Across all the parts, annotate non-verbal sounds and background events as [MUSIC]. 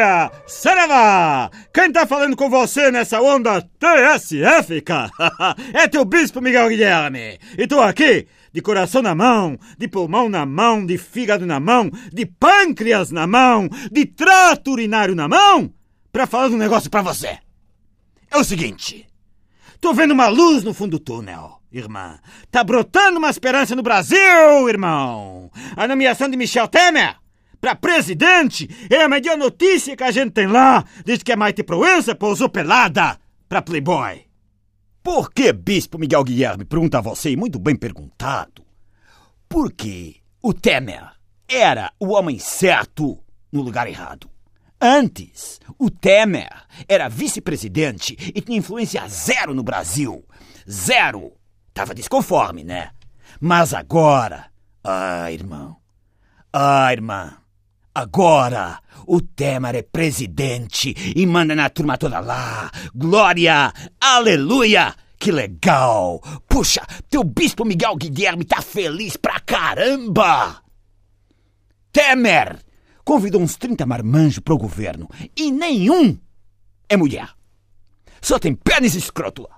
aleluia! Saravá! Quem tá falando com você nessa onda TSF, cara? [LAUGHS] é teu bispo Miguel Guilherme. E tô aqui, de coração na mão, de pulmão na mão, de fígado na mão, de pâncreas na mão, de trato urinário na mão, pra falar um negócio pra você. É o seguinte, tô vendo uma luz no fundo do túnel, irmã. Tá brotando uma esperança no Brasil, irmão. A nomeação de Michel Temer para presidente é a melhor notícia que a gente tem lá desde que a Maite Proença pousou pelada para Playboy. Por que, Bispo Miguel Guilherme? Pergunta a você, muito bem perguntado. Porque o Temer era o homem certo no lugar errado. Antes, o Temer era vice-presidente e tinha influência zero no Brasil. Zero. Tava desconforme, né? Mas agora. Ah, irmão. Ah, irmã. Agora, o Temer é presidente e manda na turma toda lá. Glória! Aleluia! Que legal! Puxa, teu bispo Miguel Guilherme tá feliz pra caramba! Temer convidou uns 30 marmanjos pro governo e nenhum é mulher. Só tem pênis escroto.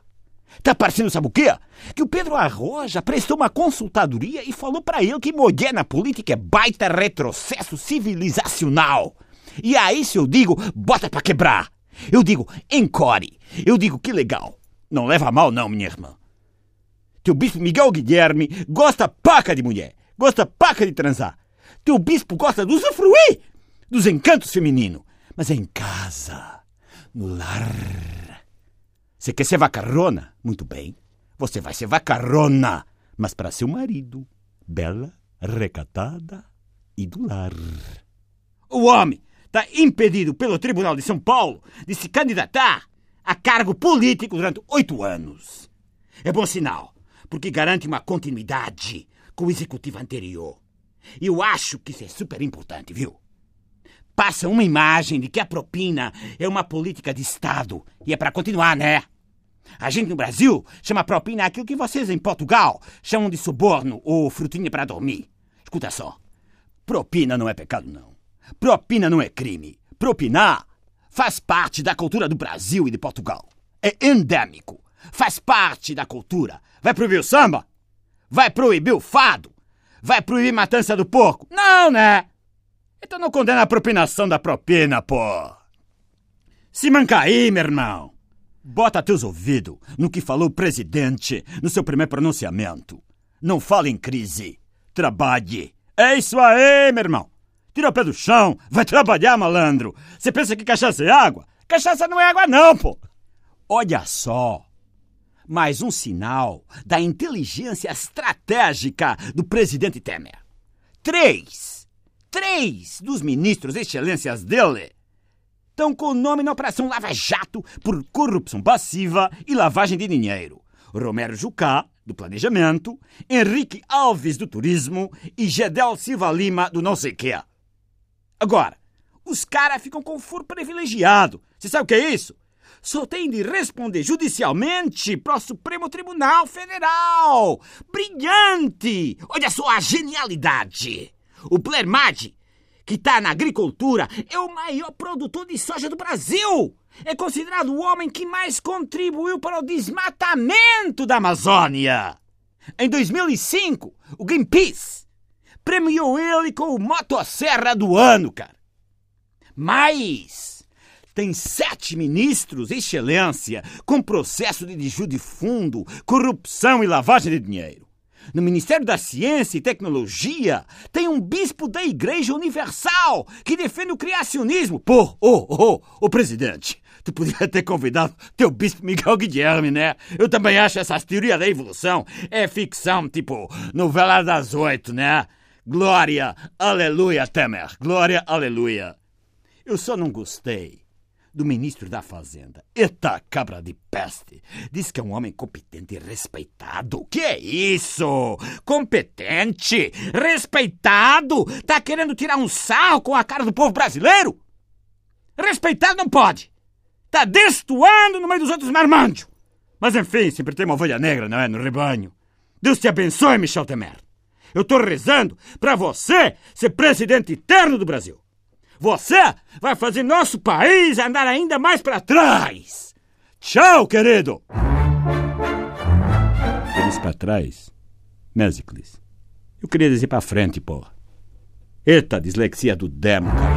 Tá parecendo, sabe o quê? Que o Pedro Arroja prestou uma consultadoria e falou para ele que mulher na política é baita retrocesso civilizacional. E aí, se eu digo, bota pra quebrar. Eu digo, encore. Eu digo, que legal. Não leva mal, não, minha irmã. Teu bispo Miguel Guilherme gosta paca de mulher. Gosta paca de transar. Teu bispo gosta de usufruir dos encantos femininos. Mas é em casa, no lar. Você quer ser vacarrona? Muito bem. Você vai ser vacarrona, mas para seu marido. Bela, recatada e do lar. O homem está impedido pelo Tribunal de São Paulo de se candidatar a cargo político durante oito anos. É bom sinal, porque garante uma continuidade com o executivo anterior. E eu acho que isso é super importante, viu? Passa uma imagem de que a propina é uma política de Estado. E é para continuar, né? A gente no Brasil chama propina aquilo que vocês em Portugal chamam de suborno ou frutinha para dormir. Escuta só. Propina não é pecado, não. Propina não é crime. Propinar faz parte da cultura do Brasil e de Portugal. É endêmico. Faz parte da cultura. Vai proibir o samba? Vai proibir o fado? Vai proibir matança do porco? Não, né? Então não condena a propinação da propina, pô. Se manca aí, meu irmão. Bota teus ouvidos no que falou o presidente no seu primeiro pronunciamento. Não fale em crise. Trabalhe. É isso aí, meu irmão. Tira o pé do chão. Vai trabalhar, malandro. Você pensa que cachaça é água? Cachaça não é água, não, pô. Olha só. Mais um sinal da inteligência estratégica do presidente Temer. Três. Três dos ministros excelências dele estão com o nome na Operação Lava Jato por corrupção passiva e lavagem de dinheiro. Romero Jucá, do Planejamento, Henrique Alves, do Turismo e Gedel Silva Lima, do não sei quê. Agora, os caras ficam com foro privilegiado. Você sabe o que é isso? Só tem de responder judicialmente para o Supremo Tribunal Federal. Brilhante! Olha só a genialidade! O Plermade que está na agricultura, é o maior produtor de soja do Brasil. É considerado o homem que mais contribuiu para o desmatamento da Amazônia. Em 2005, o Greenpeace premiou ele com o Motosserra do Ano, cara. Mas tem sete ministros, excelência, com processo de desvio de fundo, corrupção e lavagem de dinheiro. No Ministério da Ciência e Tecnologia tem um bispo da Igreja Universal que defende o criacionismo. Pô, ô, ô, ô, presidente, tu podia ter convidado teu bispo Miguel Guilherme, né? Eu também acho essas teorias da evolução é ficção, tipo novela das oito, né? Glória, aleluia, Temer. Glória, aleluia. Eu só não gostei do ministro da Fazenda. Eita cabra de peste! Diz que é um homem competente e respeitado. Que é isso? Competente? Respeitado? Tá querendo tirar um sarro com a cara do povo brasileiro? Respeitado não pode. Tá destoando no meio dos outros marmanjos. Mas enfim, sempre tem uma ovelha negra, não é? No rebanho. Deus te abençoe, Michel Temer. Eu tô rezando para você ser presidente eterno do Brasil. Você vai fazer nosso país andar ainda mais para trás. Tchau, querido! Ele disse para trás. Mesicles. Eu queria dizer para frente, porra. Eita, dislexia do demo, cara.